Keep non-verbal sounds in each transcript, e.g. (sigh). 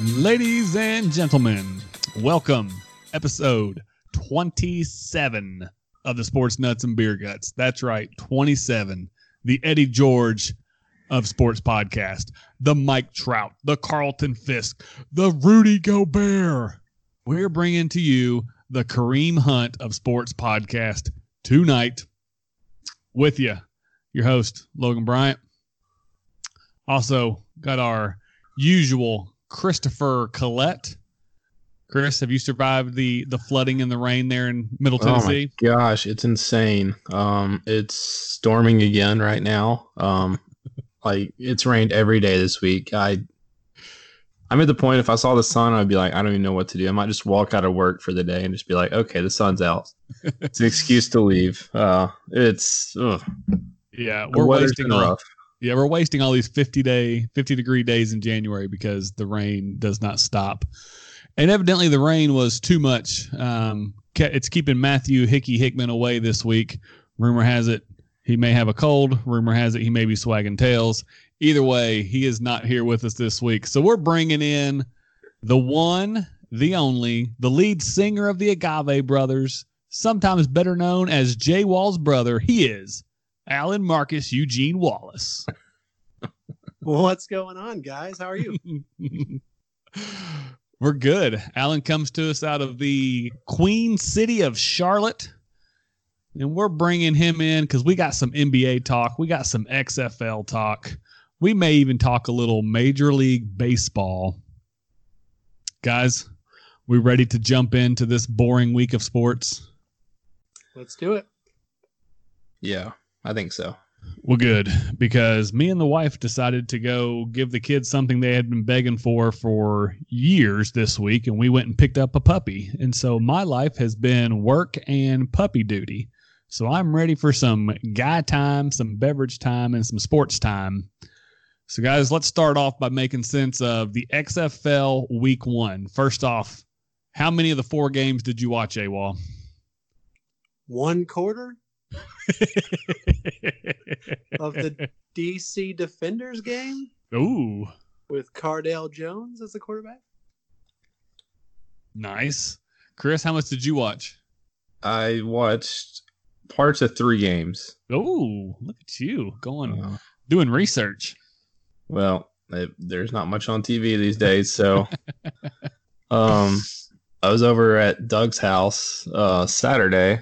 Ladies and gentlemen, welcome episode 27 of the Sports Nuts and Beer Guts. That's right, 27. The Eddie George of sports podcast, the Mike Trout, the Carlton Fisk, the Rudy Gobert. We're bringing to you the Kareem Hunt of sports podcast tonight with you, your host, Logan Bryant. Also, got our usual Christopher Collette. Chris, have you survived the the flooding and the rain there in Middle Tennessee? Oh my gosh, it's insane. Um, it's storming again right now. Um, like it's rained every day this week. I I'm at the point if I saw the sun, I'd be like, I don't even know what to do. I might just walk out of work for the day and just be like, okay, the sun's out. (laughs) it's an excuse to leave. Uh, it's ugh. yeah, we're wasting rough. Yeah we're wasting all these 50 day 50 degree days in January because the rain does not stop, and evidently the rain was too much. Um, it's keeping Matthew Hickey Hickman away this week. Rumor has it he may have a cold. Rumor has it he may be swagging tails. Either way, he is not here with us this week. So we're bringing in the one, the only, the lead singer of the Agave Brothers, sometimes better known as Jay Wall's brother. He is Alan Marcus Eugene Wallace. What's going on, guys? How are you? (laughs) We're good. Alan comes to us out of the Queen City of Charlotte. And we're bringing him in because we got some NBA talk. We got some XFL talk. We may even talk a little Major League Baseball. Guys, we ready to jump into this boring week of sports? Let's do it. Yeah, I think so. Well, good because me and the wife decided to go give the kids something they had been begging for for years this week, and we went and picked up a puppy. And so my life has been work and puppy duty. So I'm ready for some guy time, some beverage time, and some sports time. So, guys, let's start off by making sense of the XFL Week One. First off, how many of the four games did you watch, AWOL? One quarter of the DC Defenders game Ooh, with Cardale Jones as the quarterback. nice. Chris, how much did you watch? I watched parts of three games. Oh, look at you going Uh, doing research. well, it, there's not much on TV these days, so (laughs) um, I was over at Doug's house uh, Saturday,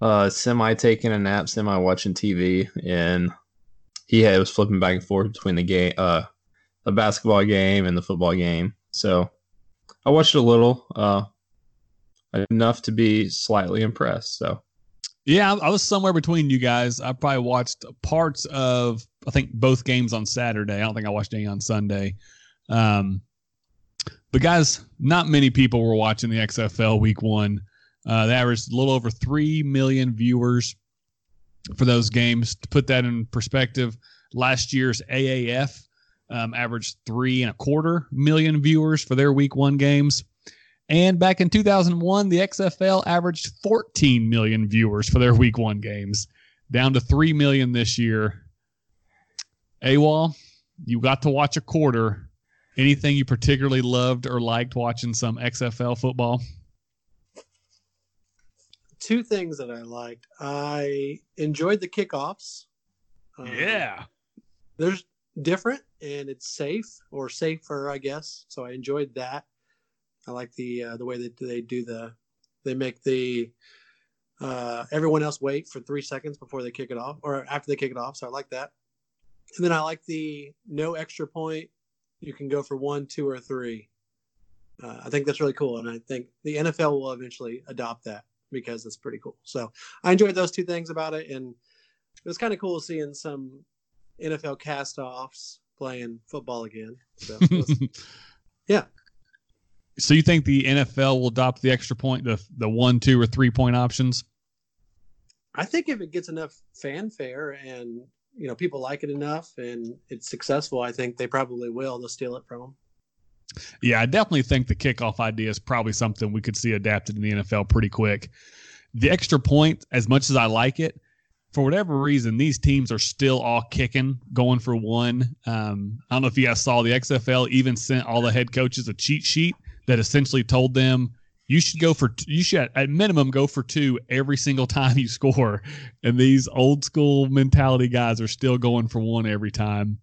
uh, semi taking a nap, semi watching TV, and he had, was flipping back and forth between the game, uh, the basketball game and the football game. So I watched a little, uh, enough to be slightly impressed. So Yeah, I, was somewhere between you guys. I probably watched parts of I think both games on Saturday. I don't think I watched any on Sunday. Um, but guys, not many people were watching the XFL Week One. Uh, they averaged a little over three million viewers for those games. To put that in perspective, last year's AAF um, averaged three and a quarter million viewers for their Week One games. And back in 2001, the XFL averaged 14 million viewers for their week one games, down to 3 million this year. AWOL, you got to watch a quarter. Anything you particularly loved or liked watching some XFL football? Two things that I liked. I enjoyed the kickoffs. Um, There's different and it's safe or safer, I guess. So I enjoyed that. I like the uh, the way that they do the they make the uh, everyone else wait for three seconds before they kick it off or after they kick it off. So I like that. And then I like the no extra point. You can go for one, two, or three. Uh, I think that's really cool, and I think the NFL will eventually adopt that because it's pretty cool. So I enjoyed those two things about it, and it was kind of cool seeing some NFL cast-offs playing football again. So was- (laughs) Yeah. So you think the NFL will adopt the extra point, the the one, two, or three point options? I think if it gets enough fanfare and you know people like it enough and it's successful, I think they probably will. They'll steal it from them. Yeah, I definitely think the kickoff idea is probably something we could see adapted in the NFL pretty quick. The extra point, as much as I like it, for whatever reason, these teams are still all kicking, going for one. Um, I don't know if you guys saw the XFL even sent all the head coaches a cheat sheet that essentially told them you should go for you should at minimum go for two every single time you score. And these old school mentality guys are still going for one every time.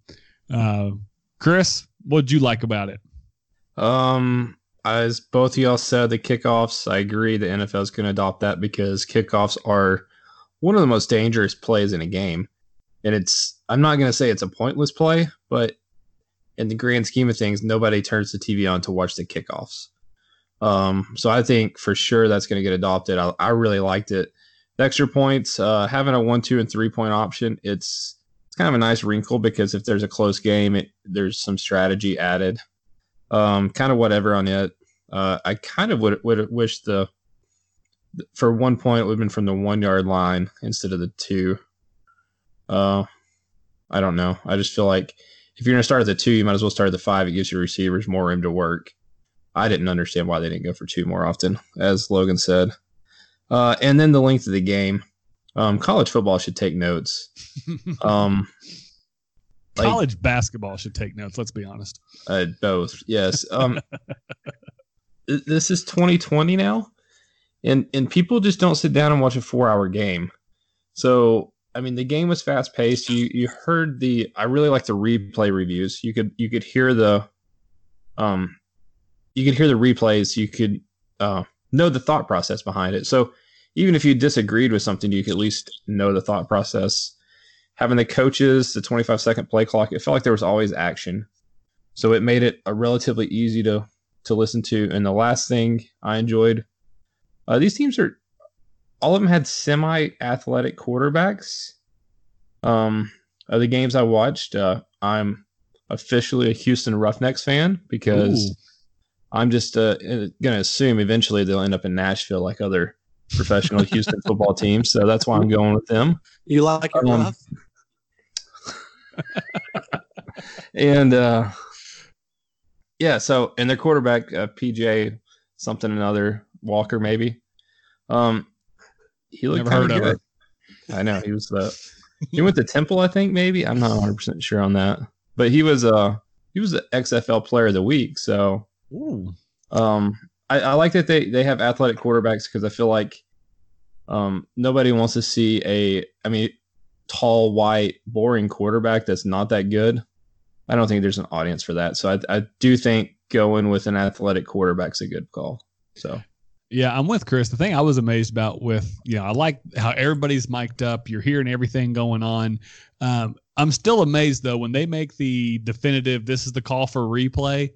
Uh, Chris, what'd you like about it? Um, as both of y'all said, the kickoffs, I agree the NFL is going to adopt that because kickoffs are one of the most dangerous plays in a game. And it's, I'm not going to say it's a pointless play, but in the grand scheme of things, nobody turns the TV on to watch the kickoffs. Um, so I think for sure that's going to get adopted. I, I, really liked it. The extra points, uh, having a one, two, and three point option, it's it's kind of a nice wrinkle because if there's a close game, it, there's some strategy added. Um, kind of whatever on it. Uh, I kind of would would wish the for one point would have been from the one yard line instead of the two. Uh, I don't know. I just feel like if you're going to start at the two, you might as well start at the five. It gives your receivers more room to work. I didn't understand why they didn't go for two more often, as Logan said. Uh, and then the length of the game. Um, college football should take notes. (laughs) Um, college basketball should take notes. Let's be honest. Uh, both, yes. Um, (laughs) this is 2020 now, and and people just don't sit down and watch a four hour game. So I mean, the game was fast paced. You you heard the. I really like the replay reviews. You could you could hear the, um, you could hear the replays. You could uh, know the thought process behind it. So even if you disagreed with something, you could at least know the thought process. Having the coaches, the 25 second play clock, it felt like there was always action. So it made it a relatively easy to to listen to. And the last thing I enjoyed, uh, these teams are all of them had semi athletic quarterbacks. Um, of the games I watched, uh, I'm officially a Houston Roughnecks fan because Ooh. I'm just uh, going to assume eventually they'll end up in Nashville like other professional (laughs) Houston football teams. So that's why I'm going with them. You like it um, rough? And uh, yeah, so and their quarterback uh, PJ something another Walker maybe. Um, he looked kind of good. I know he was the he went to Temple, I think maybe. I'm not 100 percent sure on that, but he was uh he was the XFL Player of the Week. So, Ooh. um, I, I like that they they have athletic quarterbacks because I feel like um nobody wants to see a I mean tall, white, boring quarterback that's not that good. I don't think there's an audience for that. So I, I do think going with an athletic quarterback's a good call. So yeah, I'm with Chris. The thing I was amazed about with, you know, I like how everybody's mic'd up. You're hearing everything going on. Um, I'm still amazed though when they make the definitive. This is the call for replay.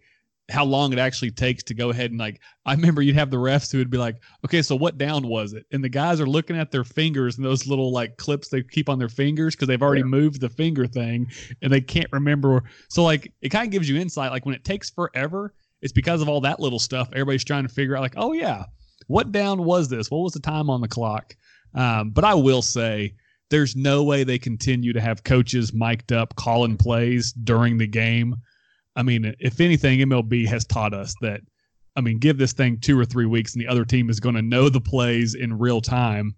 How long it actually takes to go ahead and like. I remember you'd have the refs who would be like, "Okay, so what down was it?" And the guys are looking at their fingers and those little like clips they keep on their fingers because they've already yeah. moved the finger thing and they can't remember. So like, it kind of gives you insight. Like when it takes forever, it's because of all that little stuff. Everybody's trying to figure out like, oh yeah what down was this? What was the time on the clock? Um, but I will say there's no way they continue to have coaches mic'd up calling plays during the game. I mean, if anything, MLB has taught us that. I mean, give this thing two or three weeks, and the other team is going to know the plays in real time.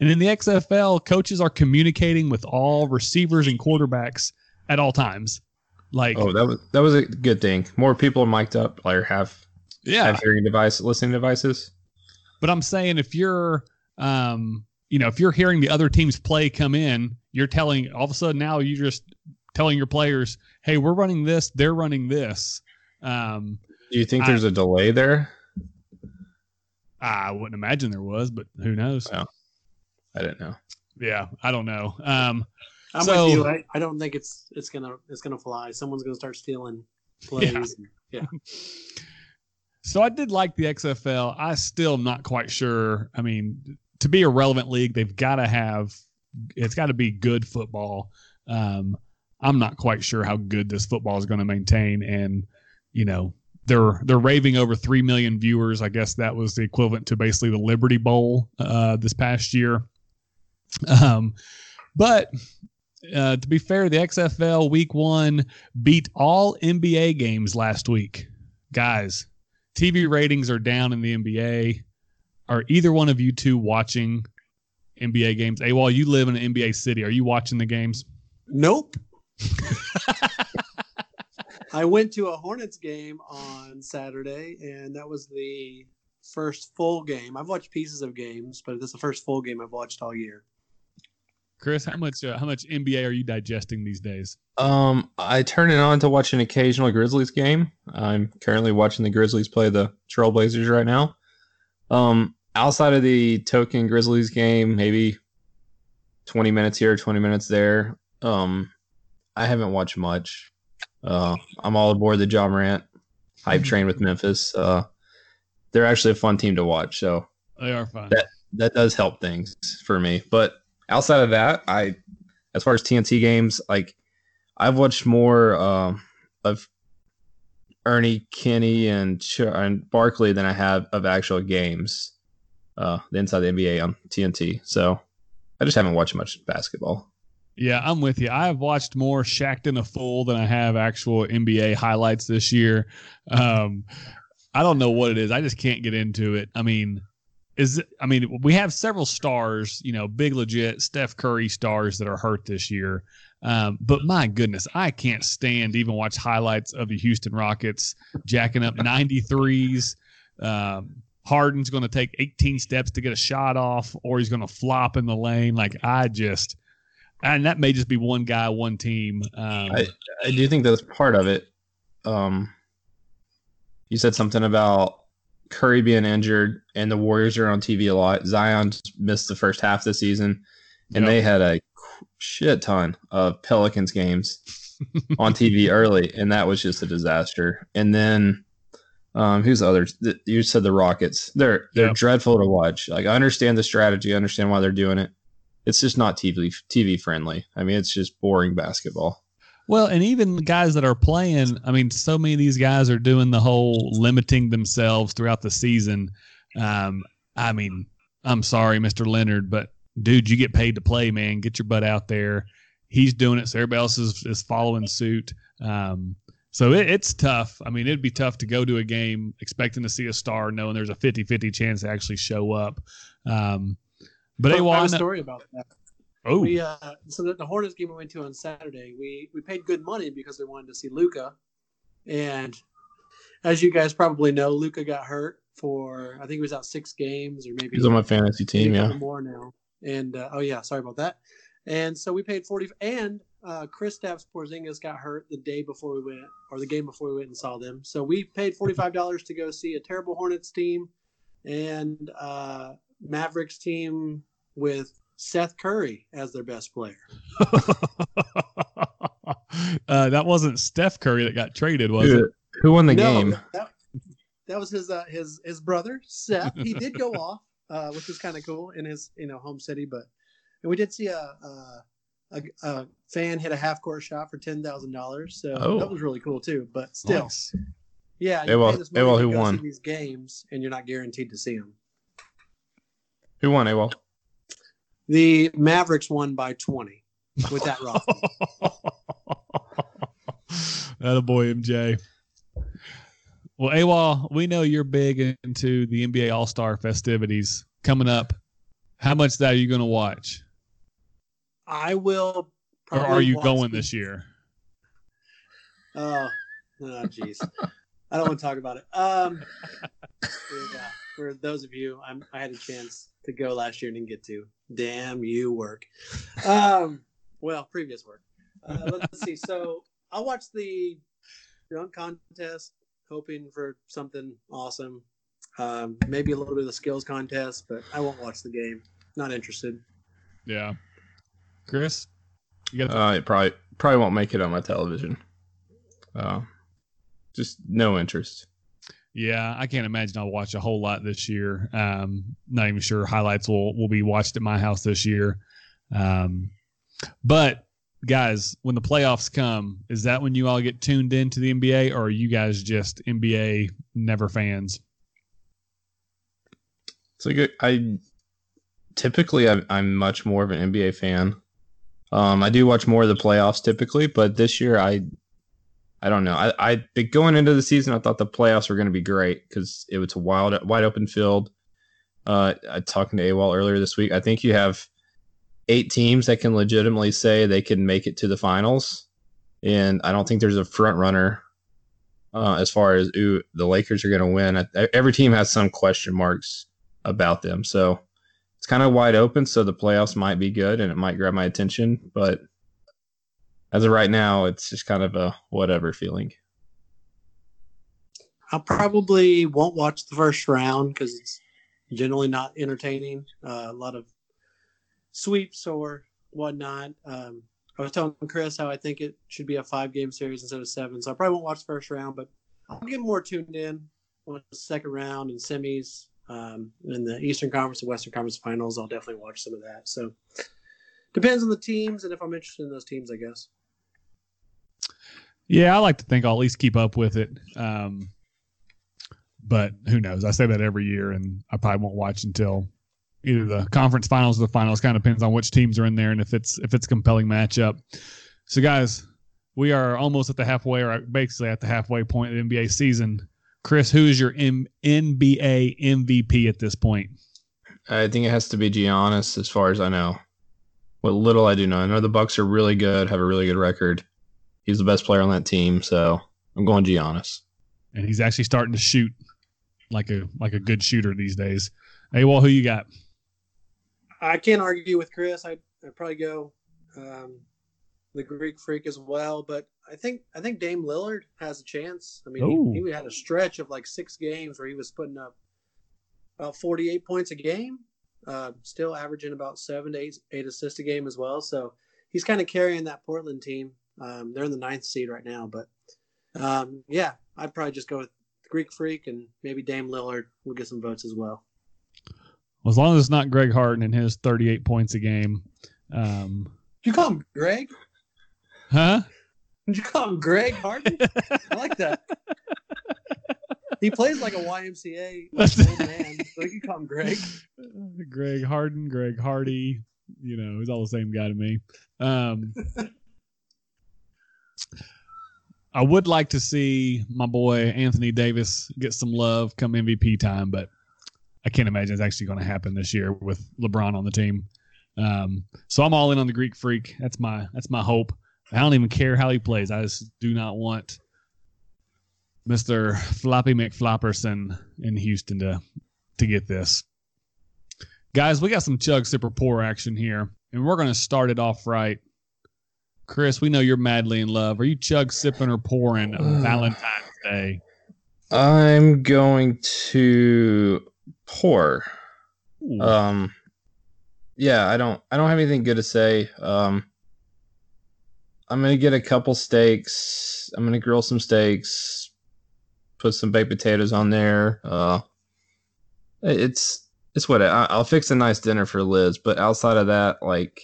And in the XFL, coaches are communicating with all receivers and quarterbacks at all times. Like, oh, that was that was a good thing. More people are mic'd up, or have yeah have hearing device, listening devices. But I'm saying if you're, um, you know, if you're hearing the other team's play come in, you're telling all of a sudden now you're just telling your players, "Hey, we're running this. They're running this." Um, Do you think I, there's a delay there? I wouldn't imagine there was, but who knows? Well, I didn't know. Yeah, I don't know. Um, I'm so, with you. I, I don't think it's it's gonna it's gonna fly. Someone's gonna start stealing plays. Yeah. yeah. (laughs) So I did like the XFL. I still am not quite sure. I mean, to be a relevant league, they've got to have it's got to be good football. Um, I'm not quite sure how good this football is going to maintain, and you know they're they're raving over three million viewers. I guess that was the equivalent to basically the Liberty Bowl uh, this past year. Um, but uh, to be fair, the XFL Week One beat all NBA games last week, guys. TV ratings are down in the NBA. Are either one of you two watching NBA games. While you live in an NBA city, are you watching the games? Nope. (laughs) I went to a Hornets game on Saturday, and that was the first full game. I've watched pieces of games, but this is the first full game I've watched all year. Chris, how much uh, how much NBA are you digesting these days? Um, I turn it on to watch an occasional Grizzlies game. I'm currently watching the Grizzlies play the Trailblazers right now. Um, outside of the token Grizzlies game, maybe 20 minutes here, 20 minutes there. Um, I haven't watched much. Uh, I'm all aboard the Ja Morant hype train with Memphis. Uh, they're actually a fun team to watch. So they are fun. That that does help things for me. But outside of that, I, as far as TNT games, like I've watched more um, of Ernie, Kenny, and and Barkley than I have of actual games. Uh, the inside the NBA on TNT. So I just haven't watched much basketball. Yeah, I'm with you. I have watched more Shaqtin' a Fool than I have actual NBA highlights this year. Um, I don't know what it is. I just can't get into it. I mean, is I mean, we have several stars, you know, big legit Steph Curry stars that are hurt this year. Um, but my goodness, I can't stand even watch highlights of the Houston Rockets jacking up 93s. Um, Harden's going to take 18 steps to get a shot off, or he's going to flop in the lane. Like I just and that may just be one guy, one team. Um, I, I do think that's part of it. Um, you said something about Curry being injured, and the Warriors are on TV a lot. Zion missed the first half of the season, and yep. they had a shit ton of Pelicans games (laughs) on TV early, and that was just a disaster. And then, um, who's the others? You said the Rockets. They're they're yep. dreadful to watch. Like I understand the strategy, I understand why they're doing it it's just not TV TV friendly. I mean, it's just boring basketball. Well, and even the guys that are playing, I mean, so many of these guys are doing the whole limiting themselves throughout the season. Um, I mean, I'm sorry, Mr. Leonard, but dude, you get paid to play, man. Get your butt out there. He's doing it, so everybody else is, is following suit. Um, so it, it's tough. I mean, it'd be tough to go to a game expecting to see a star, knowing there's a 50 50 chance to actually show up. Um, but I have a story about that. Oh, we uh, so the, the Hornets game we went to on Saturday, we we paid good money because we wanted to see Luka, and as you guys probably know, Luka got hurt for I think he was out six games or maybe he's on my fantasy team, yeah, more now. And uh, oh yeah, sorry about that. And so we paid forty, and uh, Kristaps Porzingis got hurt the day before we went, or the game before we went and saw them. So we paid forty five dollars to go see a terrible Hornets team, and uh, Mavericks team with Seth Curry as their best player. (laughs) uh, that wasn't Steph Curry that got traded, was who, it? Who won the no, game? That, that, was his uh, his his brother Seth. He did go (laughs) off, uh, which was kind of cool in his you know home city. But and we did see a a, a, a fan hit a half court shot for ten thousand dollars, so oh. that was really cool too. But still, nice. yeah, you well, pay this money well, who won these games, and you're not guaranteed to see them. Who won, AWOL? The Mavericks won by 20 with that (laughs) roster. that a boy, MJ. Well, AWOL, we know you're big into the NBA All Star festivities coming up. How much of that are you going to watch? I will. Or are you going this year? Oh, oh, jeez. I don't want to talk about it. Um, (laughs) yeah, for those of you, I'm, I had a chance to go last year and didn't get to. Damn you, work. Um, well, previous work. Uh, let's see. So I'll watch the dunk contest, hoping for something awesome. Um, maybe a little bit of the skills contest, but I won't watch the game. Not interested. Yeah, Chris, you got. Uh, it probably probably won't make it on my television. Uh, just no interest. Yeah, I can't imagine I'll watch a whole lot this year. Um, not even sure highlights will will be watched at my house this year. Um, but guys, when the playoffs come, is that when you all get tuned into the NBA, or are you guys just NBA never fans? So good. I typically I'm, I'm much more of an NBA fan. Um, I do watch more of the playoffs typically, but this year I I don't know. I, I going into the season, I thought the playoffs were going to be great because it was a wild, wide open field. Uh, I talking to AWOL earlier this week. I think you have eight teams that can legitimately say they can make it to the finals, and I don't think there's a front runner uh, as far as ooh, the Lakers are going to win. Every team has some question marks about them, so it's kind of wide open. So the playoffs might be good, and it might grab my attention, but as of right now, it's just kind of a whatever feeling. I probably won't watch the first round because it's generally not entertaining. Uh, a lot of sweeps or whatnot. Um, I was telling Chris how I think it should be a five game series instead of seven. So I probably won't watch the first round, but I'll get more tuned in on the second round and semis. Um, in the Eastern Conference and Western Conference finals, I'll definitely watch some of that. So depends on the teams and if I'm interested in those teams, I guess. Yeah, I like to think I'll at least keep up with it. Um, but who knows? I say that every year, and I probably won't watch until either the conference finals or the finals. Kind of depends on which teams are in there and if it's if it's a compelling matchup. So, guys, we are almost at the halfway, or basically at the halfway point of the NBA season. Chris, who is your M- NBA MVP at this point? I think it has to be Giannis, as far as I know. What little I do know, I know the Bucks are really good, have a really good record. He's the best player on that team, so I'm going Giannis. And he's actually starting to shoot like a like a good shooter these days. Hey, well, who you got? I can't argue with Chris. I'd, I'd probably go um, the Greek Freak as well, but I think I think Dame Lillard has a chance. I mean, he, he, had a stretch of like six games where he was putting up about 48 points a game, uh, still averaging about seven to eight, eight assists a game as well. So he's kind of carrying that Portland team. Um, they're in the ninth seed right now, but um, yeah, I'd probably just go with the Greek Freak and maybe Dame Lillard will get some votes as well. well as long as it's not Greg Harden and his 38 points a game. Um, you call him Greg? Huh? Did you call him Greg Harden? I like that. (laughs) He plays like a YMCA old (laughs) man. So you can call him Greg. Greg Harden, Greg Hardy. You know, he's all the same guy to me. Um, I would like to see my boy Anthony Davis get some love come MVP time, but I can't imagine it's actually going to happen this year with LeBron on the team. Um, so I'm all in on the Greek Freak. That's my that's my hope. I don't even care how he plays. I just do not want Mister Floppy McFlopperson in Houston to to get this. Guys, we got some chug super pour action here, and we're going to start it off right Chris, we know you're madly in love. Are you chug sipping or pouring (sighs) Valentine's Day? I'm going to pour. Ooh. Um, yeah, I don't, I don't have anything good to say. Um, I'm gonna get a couple steaks. I'm gonna grill some steaks, put some baked potatoes on there. Uh, it's it's what I, I'll fix a nice dinner for Liz, but outside of that, like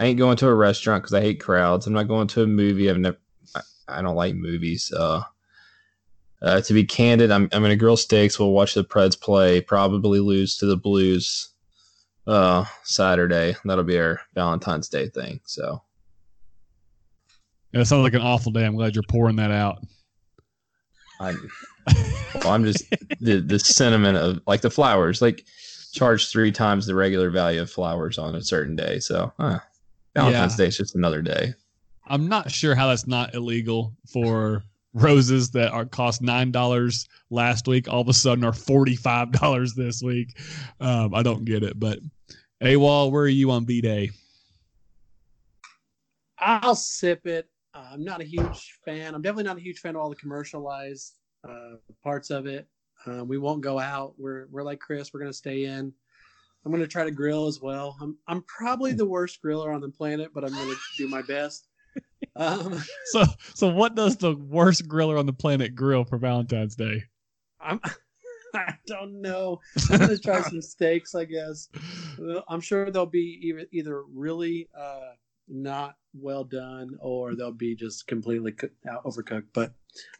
I ain't going to a restaurant because I hate crowds. I'm not going to a movie. I've never. I, I don't like movies. Uh, uh, to be candid, I'm I'm gonna grill steaks. We'll watch the Preds play. Probably lose to the Blues. Uh, Saturday. That'll be our Valentine's Day thing. So. Yeah, it sounds like an awful day. I'm glad you're pouring that out. I'm. well, I'm just the the sentiment of like the flowers. Like charge three times the regular value of flowers on a certain day. So. Uh, Valentine's yeah. Day is just another day. I'm not sure how that's not illegal for roses that are cost nine dollars last week all of a sudden are forty five dollars this week. Um, I don't get it, but AWOL, where are you on B Day? I'll sip it. Uh, I'm not a huge fan. I'm definitely not a huge fan of all the commercialized uh, parts of it. Uh, we won't go out. We're we're like Chris. We're gonna stay in. I'm going to try to grill as well. I'm I'm probably the worst griller on the planet, but I'm going to do my best. (laughs) Um, so so what does the worst griller on the planet grill for Valentine's Day? I'm (laughs) I don't know. I'm going to try some (laughs) steaks, I guess. I'm sure they'll be either either really uh, not well done or they'll be just completely cooked, overcooked. But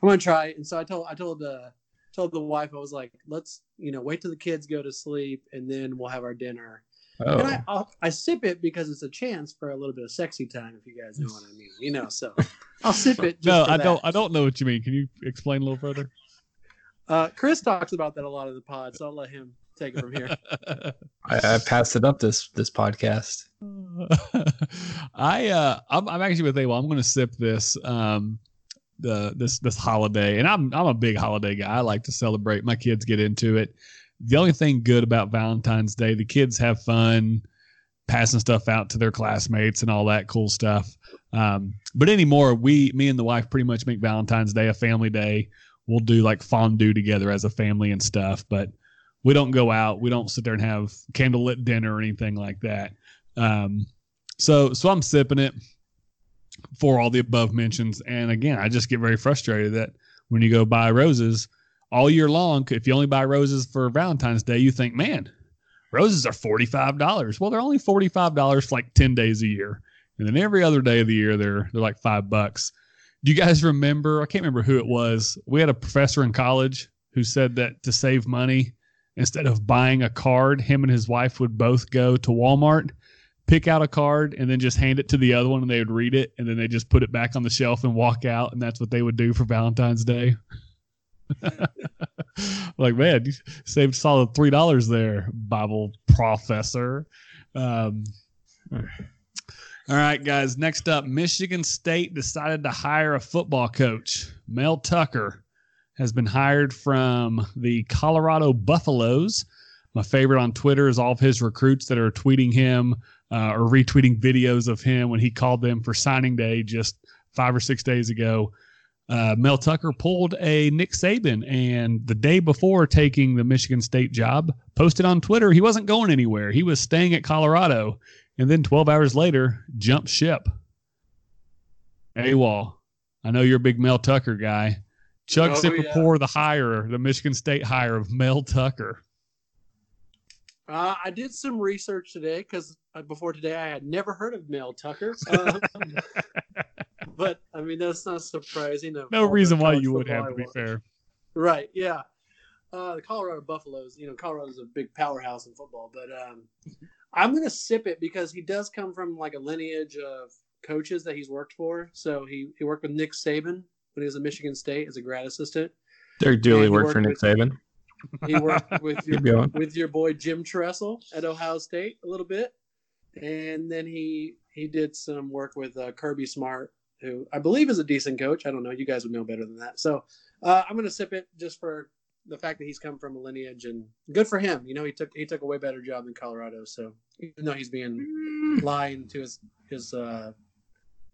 I'm to try. And so I told I told uh, told the wife I was like, let's you know wait till the kids go to sleep and then we'll have our dinner. Oh. And I I'll, i sip it because it's a chance for a little bit of sexy time, if you guys know what I mean. You know, so I'll sip it. no, I that. don't. I don't know what you mean. Can you explain a little further? Uh, Chris talks about that a lot of the pods. So I'll let him take it from here. (laughs) I, I passed it up this this podcast. (laughs) I uh, I'm, I'm actually with AWOL. I'm going to sip this um the this this holiday, and I'm I'm a big holiday guy. I like to celebrate. My kids get into it. The only thing good about Valentine's Day, the kids have fun passing stuff out to their classmates and all that cool stuff. Um, but anymore, we, me and the wife, pretty much make Valentine's Day a family day. We'll do like fondue together as a family and stuff, but we don't go out. We don't sit there and have candlelit dinner or anything like that. Um, so, so I'm sipping it for all the above mentions. And again, I just get very frustrated that when you go buy roses all year long, if you only buy roses for Valentine's Day, you think, man, roses are $45. Well, they're only $45 for like 10 days a year. And then every other day of the year, they're, they're like five bucks. Do you guys remember? I can't remember who it was. We had a professor in college who said that to save money, instead of buying a card, him and his wife would both go to Walmart pick out a card and then just hand it to the other one and they would read it and then they just put it back on the shelf and walk out and that's what they would do for Valentine's Day. (laughs) like man, you saved solid three dollars there, Bible professor. Um, all right, guys. Next up, Michigan State decided to hire a football coach. Mel Tucker has been hired from the Colorado Buffaloes. My favorite on Twitter is all of his recruits that are tweeting him uh, or retweeting videos of him when he called them for signing day just five or six days ago. Uh, Mel Tucker pulled a Nick Saban, and the day before taking the Michigan State job, posted on Twitter he wasn't going anywhere. He was staying at Colorado, and then 12 hours later, jumped ship. AWOL. I know you're a big Mel Tucker guy. Chuck oh, Zipperpour, yeah. the hire, the Michigan State hire of Mel Tucker. Uh, I did some research today because uh, before today I had never heard of Mel Tucker. Um, (laughs) but I mean that's not surprising. No reason why you would have to be fair. Right? Yeah. Uh, the Colorado Buffaloes. You know, Colorado's a big powerhouse in football, but um, I'm gonna sip it because he does come from like a lineage of coaches that he's worked for. So he he worked with Nick Saban when he was at Michigan State as a grad assistant. Derek Dooley worked, worked for Nick Saban. He worked (laughs) with your with your boy Jim Tressel at Ohio State a little bit, and then he he did some work with uh, Kirby Smart, who I believe is a decent coach. I don't know. You guys would know better than that. So uh, I'm gonna sip it just for the fact that he's come from a lineage and good for him. You know, he took he took a way better job than Colorado. So even though he's being lying to his his uh,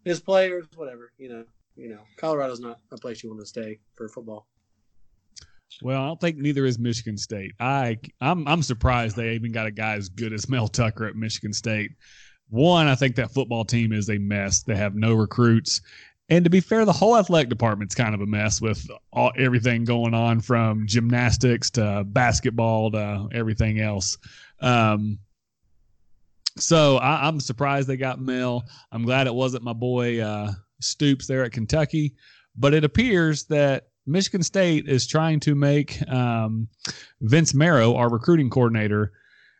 his players, whatever, you know, you know, Colorado's not a place you want to stay for football. Well, I don't think neither is Michigan State. I I'm I'm surprised they even got a guy as good as Mel Tucker at Michigan State. One, I think that football team is a mess. They have no recruits. And to be fair, the whole athletic department's kind of a mess with all, everything going on from gymnastics to basketball to everything else. Um, so I, am surprised they got Mel. I'm glad it wasn't my boy uh, Stoops there at Kentucky. But it appears that Michigan State is trying to make um, Vince Marrow, our recruiting coordinator,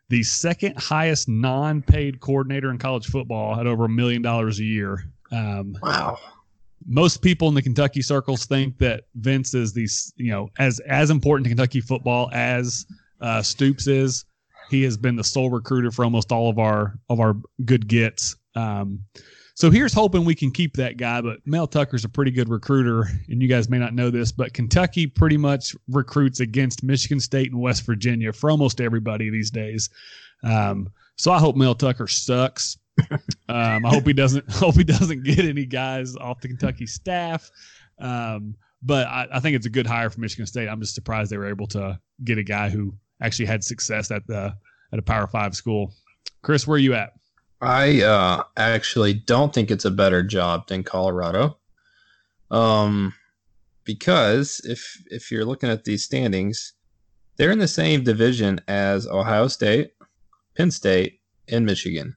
the second highest non-paid coordinator in college football at over a million dollars a year. Um, wow. Most people in the Kentucky circles think that Vince is the you know as as important to Kentucky football as uh, Stoops is. He has been the sole recruiter for almost all of our of our good gets. Um, so here's hoping we can keep that guy. But Mel Tucker's a pretty good recruiter, and you guys may not know this, but Kentucky pretty much recruits against Michigan State and West Virginia for almost everybody these days. Um, so I hope Mel Tucker sucks. um, I hope he doesn't. (laughs) Hope he doesn't get any guys off the Kentucky staff. Um, but I, I, think it's a good hire for Michigan State. I'm just surprised they were able to get a guy who actually had success at the at a Power Five school. Chris, where are you at? I uh, actually don't think it's a better job than Colorado. Um, because if if you're looking at these standings, they're in the same division as Ohio State, Penn State, and Michigan.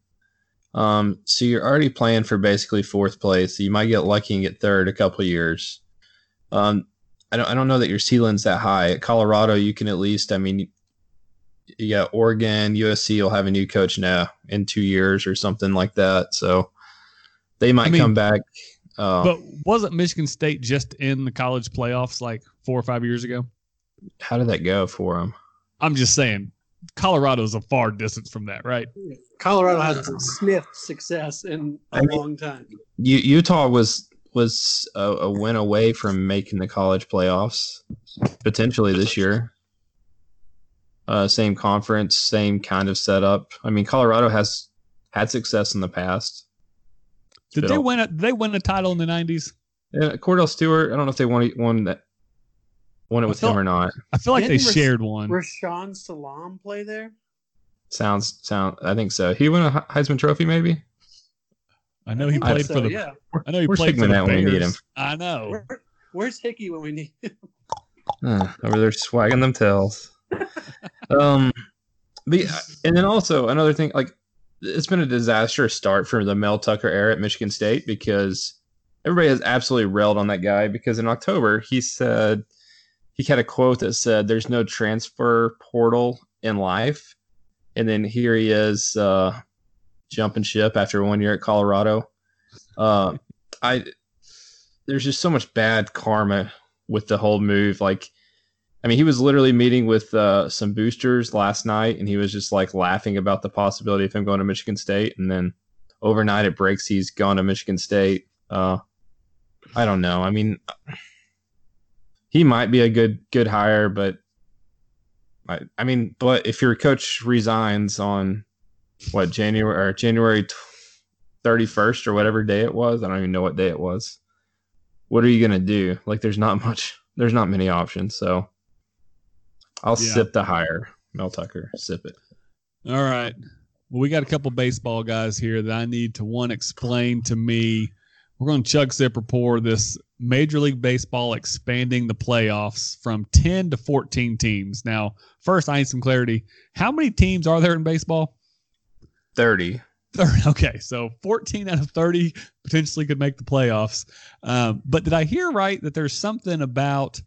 Um, so you're already playing for basically fourth place. You might get lucky and get third a couple years. Um, I don't I don't know that your ceiling's that high. At Colorado, you can at least I mean you got Oregon, USC will have a new coach now in two years or something like that. So they might I mean, come back. Uh, but wasn't Michigan State just in the college playoffs like four or five years ago? How did that go for them? I'm just saying Colorado's a far distance from that, right? Colorado hasn't sniffed success in a I mean, long time. Utah was was a, a, win away from making the college playoffs potentially this year. Uh, same conference, same kind of setup. I mean, Colorado has had success in the past. Did they win? A, did they win a title in the nineties? Yeah, Kordell Stewart. I don't know if they won won that won it with him or not. I feel like Didn't they shared one. Rashaan Salaam play there? Sounds sound. I think so. He won a Heisman Trophy, maybe. I know he played so, for the. Yeah. I know he We're played for the that when we need him. I know. Where, where's Hickey when we need him? Uh, over there swagging them tails. Um, and then also another thing, like it's been a disastrous start for the Mel Tucker era at Michigan State because everybody has absolutely railed on that guy because in October he said he had a quote that said, "There's no transfer portal in life," and then here he is uh, jumping ship after one year at Colorado. Uh, I there's just so much bad karma with the whole move. Like, I mean, he was literally meeting with uh, some boosters last night, and he was just like laughing about the possibility of him going to Michigan State, and then overnight it breaks he's gone to Michigan State. Uh, I don't know. I mean, he might be a good good hire, but I, I mean, but if your coach resigns on what January or January thirty first or whatever day it was, I don't even know what day it was. What are you gonna do? Like, there's not much. There's not many options. So I'll yeah. sip the hire, Mel Tucker. Sip it. All right. Well, we got a couple baseball guys here that I need to one explain to me. We're going to chug sip rapport this Major League Baseball expanding the playoffs from 10 to 14 teams. Now, first, I need some clarity. How many teams are there in baseball? 30. 30. (laughs) Okay, so 14 out of 30 potentially could make the playoffs. Um, but did I hear right that there's something about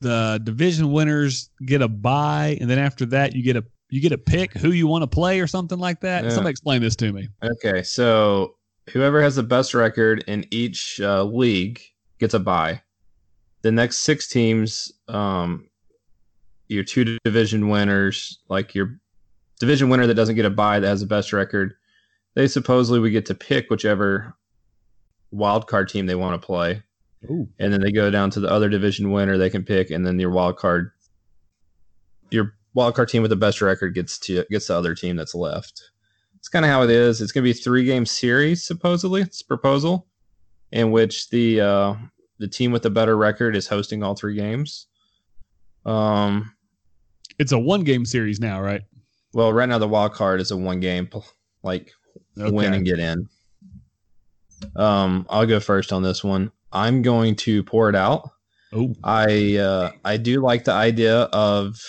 the division winners get a bye, and then after that you get a you get a pick who you want to play or something like that? Yeah. Somebody explain this to me. Okay, so whoever has the best record in each uh, league gets a bye. The next six teams, um, your two division winners, like your division winner that doesn't get a bye that has the best record, they supposedly would get to pick whichever wild card team they want to play. Ooh. And then they go down to the other division winner they can pick, and then your wild card, your wild card team with the best record gets to gets the other team that's left. It's kind of how it is. It's going to be a three game series supposedly. It's proposal in which the uh, the team with the better record is hosting all three games. Um, it's a one game series now, right? Well, right now the wild card is a one game, like okay. win and get in. Um, I'll go first on this one. I'm going to pour it out. Oh, I uh, I do like the idea of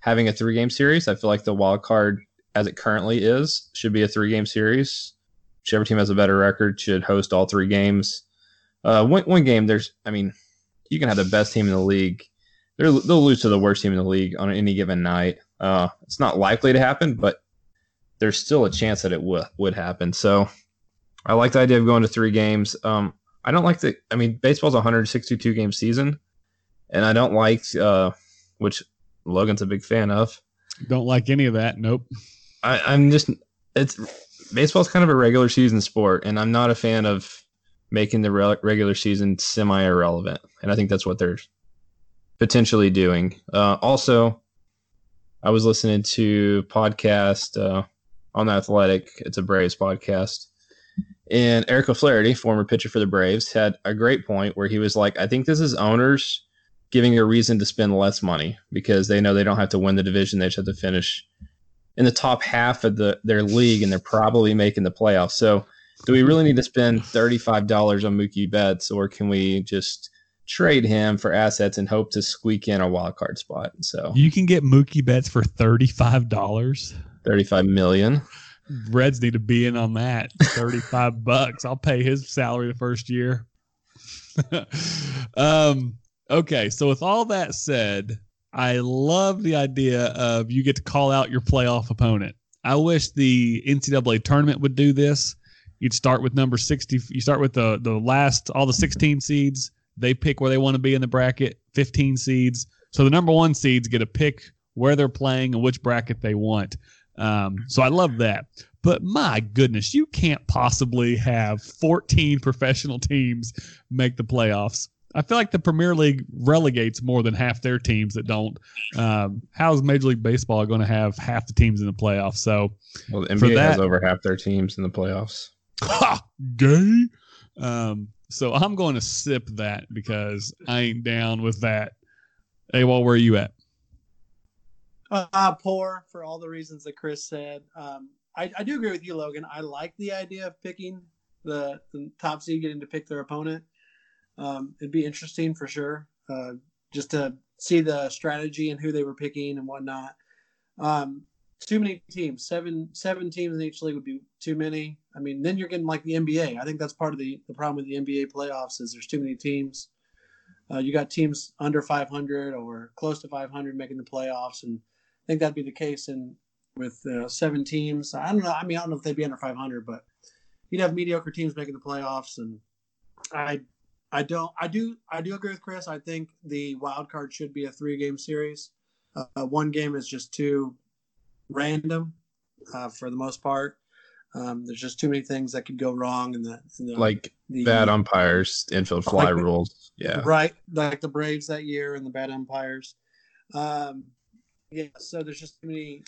having a three game series. I feel like the wild card, as it currently is, should be a three game series whichever team has a better record should host all three games. Uh, one, one game, there's, I mean, you can have the best team in the league. they will lose to the worst team in the league on any given night. Uh, it's not likely to happen, but there's still a chance that it w- would happen. So I like the idea of going to three games. Um, I don't like the, I mean, baseball's a 162 game season, and I don't like, uh, which Logan's a big fan of. Don't like any of that. Nope. I, I'm just, it's, baseball's kind of a regular season sport, and I'm not a fan of making the re- regular season semi irrelevant. And I think that's what they're potentially doing. Uh, also, I was listening to podcast uh, on the Athletic. It's a Braves podcast. And Eric O'Flaherty, former pitcher for the Braves, had a great point where he was like, I think this is owners giving a reason to spend less money because they know they don't have to win the division. They just have to finish in the top half of the their league, and they're probably making the playoffs. So, do we really need to spend thirty five dollars on Mookie Betts, or can we just trade him for assets and hope to squeak in a wild card spot? So you can get Mookie Betts for thirty five dollars. Thirty five million. Reds need to be in on that. (laughs) Thirty five bucks. I'll pay his salary the first year. (laughs) um. Okay. So with all that said, I love the idea of you get to call out your playoff opponent. I wish the NCAA tournament would do this. You'd start with number 60. You start with the, the last, all the 16 seeds. They pick where they want to be in the bracket, 15 seeds. So the number one seeds get to pick where they're playing and which bracket they want. Um, so I love that. But my goodness, you can't possibly have 14 professional teams make the playoffs. I feel like the Premier League relegates more than half their teams that don't. Um, how's Major League Baseball going to have half the teams in the playoffs? So, well, the NBA that, has over half their teams in the playoffs. Ha, gay. Um, so I'm going to sip that because I ain't down with that. Hey, well, where are you at? Uh, poor for all the reasons that Chris said. Um, I, I, do agree with you, Logan. I like the idea of picking the, the top seed getting to pick their opponent. Um, it'd be interesting for sure, uh, just to see the strategy and who they were picking and whatnot. Um, too many teams, seven seven teams in each league would be too many. I mean, then you're getting like the NBA. I think that's part of the the problem with the NBA playoffs is there's too many teams. Uh, you got teams under 500 or close to 500 making the playoffs, and I think that'd be the case in with uh, seven teams. I don't know. I mean, I don't know if they'd be under 500, but you'd have mediocre teams making the playoffs, and I I don't. I do. I do agree with Chris. I think the wild card should be a three game series. Uh, one game is just too random uh, for the most part. Um, there's just too many things that could go wrong in the, in the like the, bad umpires, infield fly like, rules. Yeah, right. Like the Braves that year and the bad umpires. Um, yeah, so there's just too many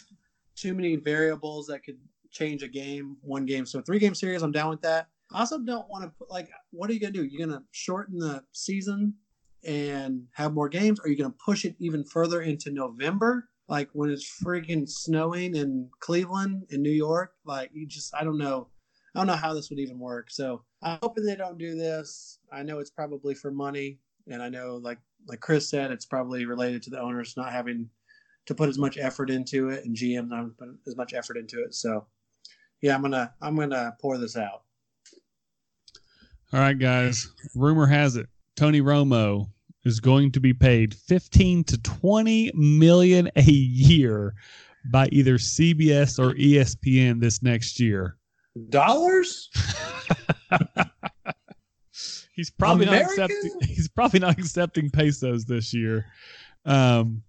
too many variables that could change a game, one game. So three game series, I'm down with that. I also don't want to put like, what are you gonna do? You're gonna shorten the season and have more games? Are you gonna push it even further into November? Like when it's freaking snowing in Cleveland in New York? Like you just, I don't know. I don't know how this would even work. So I'm hoping they don't do this. I know it's probably for money, and I know like like Chris said, it's probably related to the owners not having to put as much effort into it, and GM not put as much effort into it. So yeah, I'm gonna I'm gonna pour this out. All right, guys. Rumor has it Tony Romo is going to be paid 15 to 20 million a year by either CBS or ESPN this next year. Dollars? (laughs) he's probably American? not accepting he's probably not accepting pesos this year. Um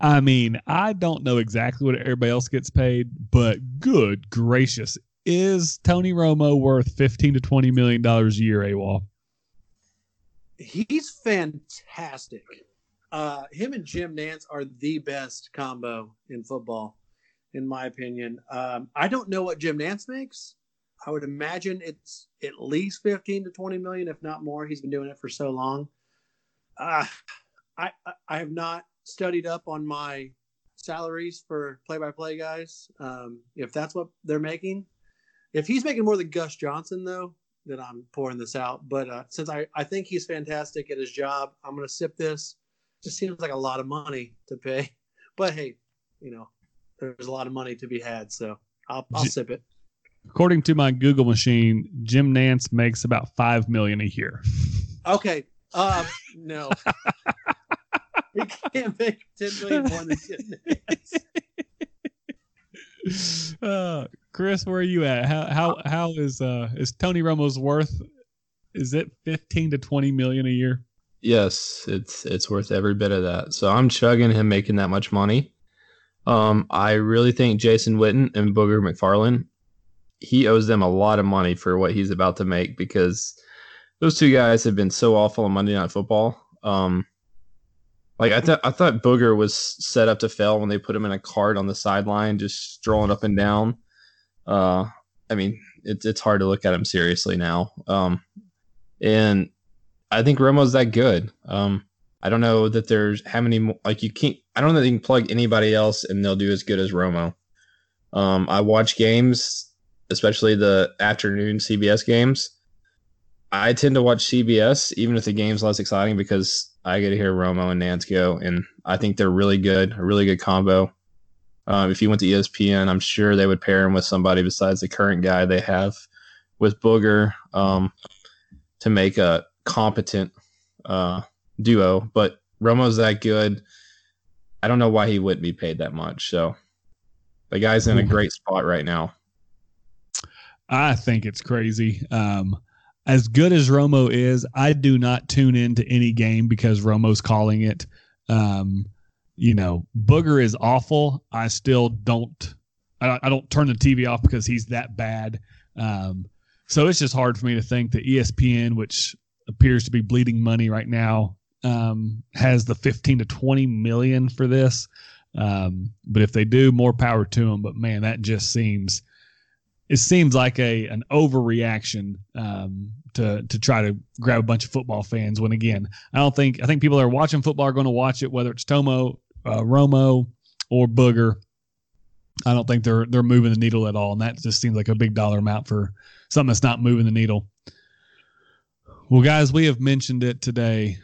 I mean, I don't know exactly what everybody else gets paid, but good gracious, is Tony Romo worth 15 to 20 million dollars a year, AWOL? He's fantastic. Uh, him and Jim Nantz are the best combo in football, in my opinion. Um, I don't know what Jim Nantz makes. I would imagine it's at least 15 to 20 million, if not more. He's been doing it for so long. Uh, I, I have not studied up on my salaries for play-by-play guys. Um, if that's what they're making, if he's making more than Gus Johnson, though, then I'm pouring this out. But uh, since I, I think he's fantastic at his job, I'm going to sip this. Just seems like a lot of money to pay. (laughs) But hey, you know, there's a lot of money to be had. So I'll, I'll G- sip it. According to my Google machine, Jim Nantz makes about five million a year. Okay. Uh, no. (laughs) he can't make ten million more than Jim Nantz. (laughs) Uh, Chris, where are you at? How how how is uh is Tony Romo's worth? Is it fifteen to twenty million a year? Yes, it's it's worth every bit of that. So I'm chugging him making that much money. Um, I really think Jason Witten and Booger McFarland, he owes them a lot of money for what he's about to make because those two guys have been so awful on Monday Night Football. Um, like I thought, I thought Booger was set up to fail when they put him in a cart on the sideline, just strolling up and down. Uh, I mean, it's it's hard to look at him seriously now. Um, and I think Romo's that good. Um, I don't know that there's how many like you can't. I don't know that you can plug anybody else and they'll do as good as Romo. Um, I watch games, especially the afternoon CBS games. I tend to watch CBS even if the game's less exciting because I get to hear Romo and Nantz go, and I think they're really good, a really good combo. Um, if you went to ESPN, I'm sure they would pair him with somebody besides the current guy they have with Booger um, to make a competent uh, duo. But Romo's that good. I don't know why he wouldn't be paid that much. So the guy's in a great spot right now. I think it's crazy. Um, as good as Romo is, I do not tune into any game because Romo's calling it. Um, you know, Booger is awful. I still don't. I, I don't turn the TV off because he's that bad. Um, so it's just hard for me to think that ESPN, which appears to be bleeding money right now, um, has the 15 to 20 million for this. Um, but if they do, more power to them. But man, that just seems it seems like a an overreaction um, to to try to grab a bunch of football fans. When again, I don't think I think people that are watching football are going to watch it, whether it's Tomo, uh, Romo, or Booger. I don't think they're they're moving the needle at all, and that just seems like a big dollar amount for something that's not moving the needle. Well, guys, we have mentioned it today.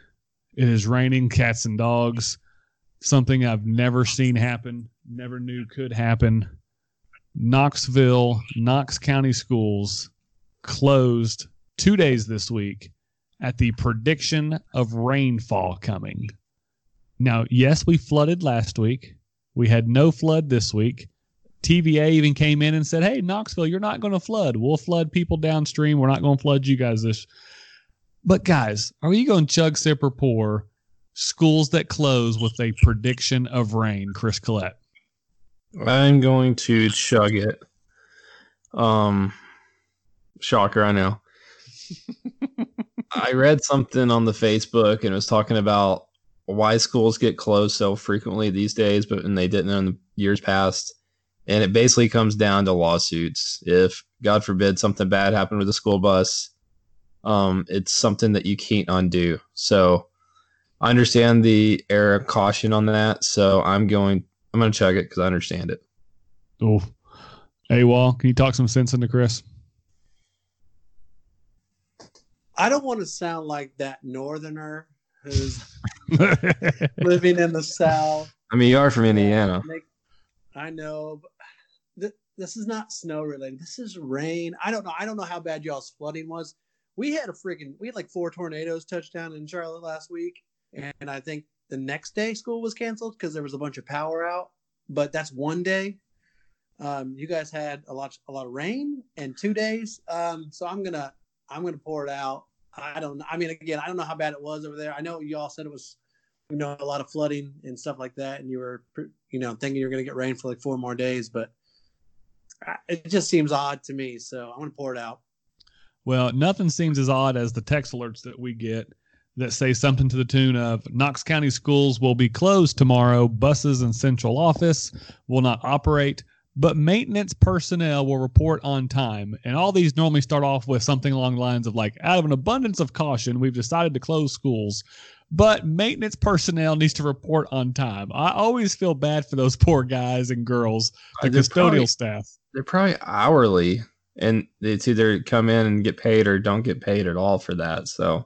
It is raining cats and dogs. Something I've never seen happen, never knew could happen. Knoxville, Knox County schools closed two days this week at the prediction of rainfall coming. Now, yes, we flooded last week. We had no flood this week. TVA even came in and said, "Hey, Knoxville, you're not going to flood. We'll flood people downstream. We're not going to flood you guys this." But guys, are you going to chug, sip, or pour schools that close with a prediction of rain, Chris Collette? I'm going to chug it. Um, shocker, I know. I read something on the Facebook and it was talking about why schools get closed so frequently these days, but when they didn't in the years past. And it basically comes down to lawsuits. If God forbid something bad happened with a school bus, um, it's something that you can't undo. So I understand the air of caution on that. So I'm going I'm going to check it because I understand it. Oh, hey, Wall, can you talk some sense into Chris? I don't want to sound like that northerner who's living in the South. (laughs) I mean, you are from Indiana. I know, but th- this is not snow related. This is rain. I don't know. I don't know how bad y'all's flooding was. We had a freaking, we had like four tornadoes touch down in Charlotte last week. And I think the next day school was canceled because there was a bunch of power out. But that's one day. Um, you guys had a lot, a lot of rain and two days. Um, so I'm gonna, I'm gonna pour it out. I don't. I mean, again, I don't know how bad it was over there. I know you all said it was, you know, a lot of flooding and stuff like that, and you were, you know, thinking you're gonna get rain for like four more days, but it just seems odd to me. So I'm gonna pour it out. Well, nothing seems as odd as the text alerts that we get that say something to the tune of Knox County schools will be closed tomorrow. Buses and central office will not operate, but maintenance personnel will report on time. And all these normally start off with something along the lines of like, out of an abundance of caution, we've decided to close schools. But maintenance personnel needs to report on time. I always feel bad for those (laughs) poor guys and girls, the they're custodial probably, staff. They're probably hourly, and it's either come in and get paid or don't get paid at all for that. So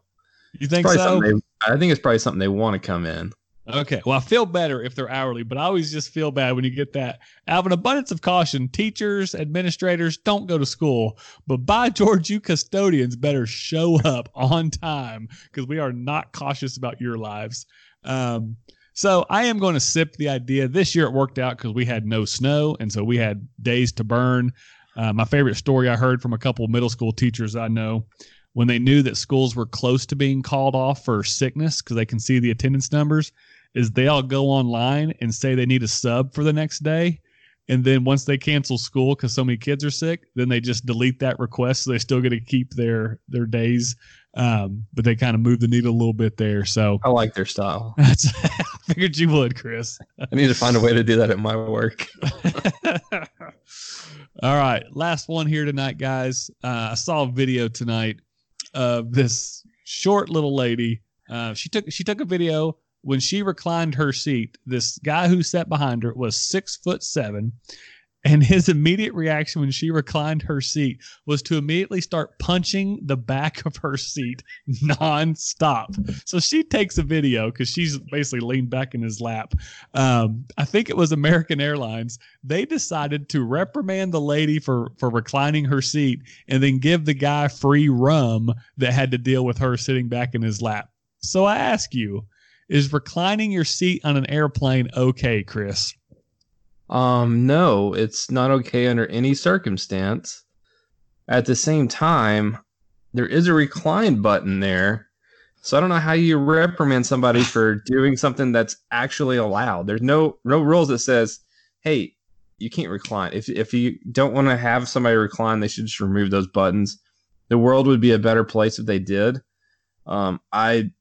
you think so? They, I think it's probably something they want to come in. Okay. Well, I feel better if they're hourly, but I always just feel bad when you get that. Out of an abundance of caution, teachers, administrators don't go to school, but by (laughs) George, you custodians better show up on time because we are not cautious about your lives. Um, so I am going to sip the idea. This year it worked out because we had no snow, and so we had days to burn. Uh, my favorite story I heard from a couple middle school teachers I know when they knew that schools were close to being called off for sickness because they can see the attendance numbers is they all go online and say they need a sub for the next day. And then once they cancel school because so many kids are sick then they just delete that request. So they still get to keep their their days. Um, but they kind of move the needle a little bit there. So i like their style. (laughs) I figured you would chris. I need to find a way to do that at my work. (laughs) (laughs) All right last one here tonight guys. Uh, i saw a video tonight of this short little lady. Uh, she took she took a video when she reclined her seat. This guy who sat behind her was six foot seven, and his immediate reaction when she reclined her seat was to immediately start punching the back of her seat (laughs) nonstop. So she takes a video because she's basically leaned back in his lap. Um, I think it was American Airlines. They decided to reprimand the lady for, for reclining her seat and then give the guy free rum that had to deal with her sitting back in his lap. So I ask you, is reclining your seat on an airplane okay, Chris? Um, no, it's not okay under any circumstance. At the same time, there is a recline button there. So I don't know how you reprimand somebody for doing something that's actually allowed. There's no no rules that says, "Hey, you can't recline." If if you don't want to have somebody recline, they should just remove those buttons. The world would be a better place if they did. Um, I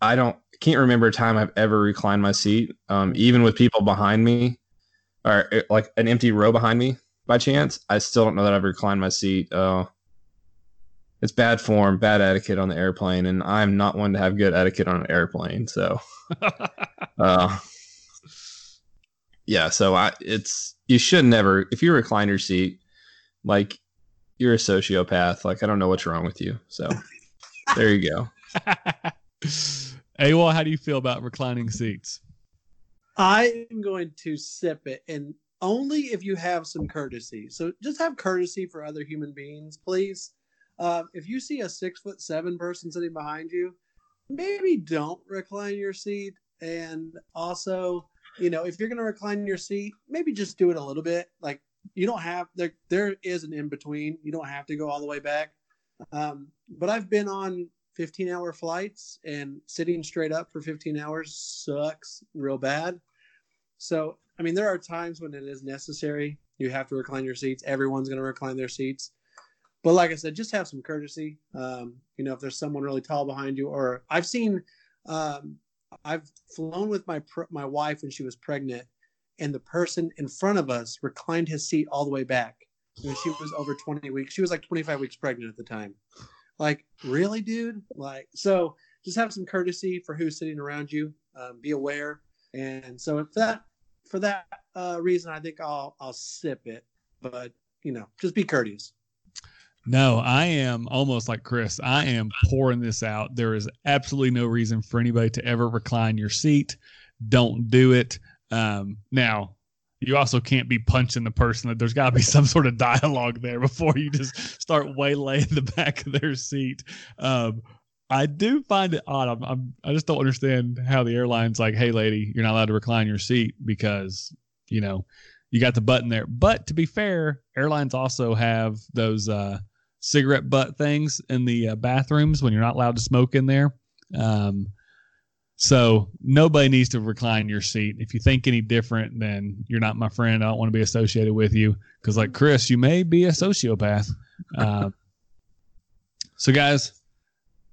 I don't can't remember a time I've ever reclined my seat, um, even with people behind me, or eh, like an empty row behind me. By chance, I still don't know that I've reclined my seat. Uh, it's bad form, bad etiquette on the airplane, and I'm not one to have good etiquette on an airplane. So, (laughs) uh, yeah. So I, it's you should never if you recline your seat, like you're a sociopath. Like I don't know what's wrong with you. So (laughs) there you go. (laughs) well, how do you feel about reclining seats? I am going to sip it, and only if you have some courtesy. So just have courtesy for other human beings, please um, if you see a six foot seven person sitting behind you, maybe don't recline your seat. And also, you know, if you're going to recline your seat, maybe just do it a little bit. Like you don't have there. There is an in between. You don't have to go all the way back. Um, but I've been on 15 hour flights and sitting straight up for 15 hours sucks real bad. So, I mean, there are times when it is necessary. You have to recline your seats. Everyone's going to recline their seats but like I said, just have some courtesy. Um, you know, if there's someone really tall behind you, or I've seen, um, I've flown with my my wife when she was pregnant, and the person in front of us reclined his seat all the way back. When she was over 20 weeks, she was like 25 weeks pregnant at the time. Like, really, dude? Like, so just have some courtesy for who's sitting around you. Um, be aware, and so if that for that uh, reason, I think I'll I'll sip it. But you know, just be courteous. No, I am almost like Chris. I am pouring this out. There is absolutely no reason for anybody to ever recline your seat. Don't do it. Um, now, you also can't be punching the person. That there's got to be (laughs) some sort of dialogue there before you just start waylaying the back of their seat. Um, I do find it odd. I'm, I'm, I just don't understand how the airline's like, "Hey, lady, you're not allowed to recline your seat because you know you got the button there." But to be fair, airlines also have those. Uh, cigarette butt things in the uh, bathrooms when you're not allowed to smoke in there. Um, so nobody needs to recline your seat. If you think any different, then you're not my friend. I don't want to be associated with you because, like Chris, you may be a sociopath. (laughs) Uh, so, guys,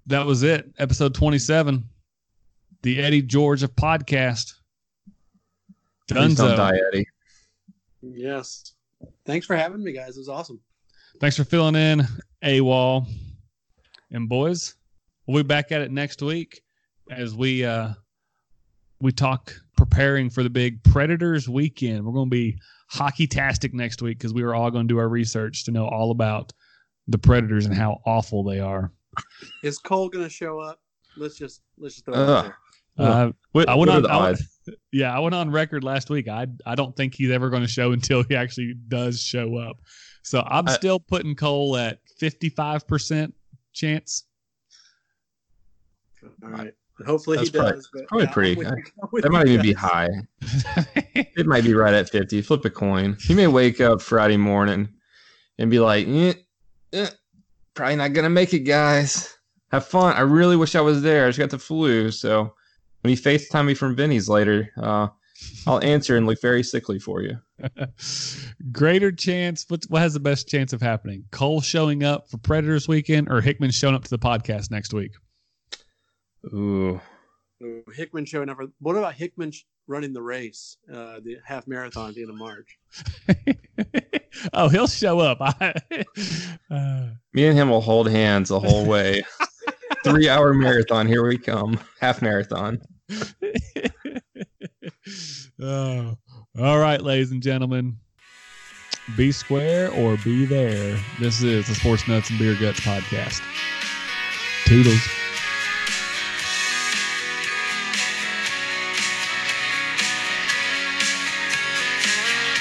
that was it. Episode 27, the Eddie George of podcast. Please don't die, Eddie. Yes. Thanks for having me, guys. It was awesome. Thanks for filling in, AWOL. And boys, we'll be back at it next week as we uh we talk preparing for the big Predators weekend. We're going to be hockey tastic next week because we are all going to do our research to know all about the Predators and how awful they are. Is Cole going to show up? Let's just let's just throw it out there. Uh, what, I went on. I yeah, I went on record last week. I I don't think he's ever going to show until he actually does show up. So I'm I, still putting Cole at 55% chance. All right. Hopefully he probably, does. probably yeah, pretty. (laughs) that might even be high. (laughs) it might be right at 50. Flip a coin. He may wake up Friday morning and be like, eh, eh, probably not going to make it, guys. Have fun. I really wish I was there. I just got the flu. So when he FaceTime me from Vinny's later, uh, I'll answer and look very sickly for you. (laughs) Greater chance. What, what has the best chance of happening? Cole showing up for Predators weekend or Hickman showing up to the podcast next week? Ooh. Ooh Hickman showing up. For, what about Hickman running the race, uh, the half marathon at the end of March? (laughs) oh, he'll show up. (laughs) uh, Me and him will hold hands the whole way. (laughs) Three hour marathon. Here we come. Half marathon. oh. All right, ladies and gentlemen. Be square or be there. This is the Sports Nuts and Beer Guts podcast. Toodles.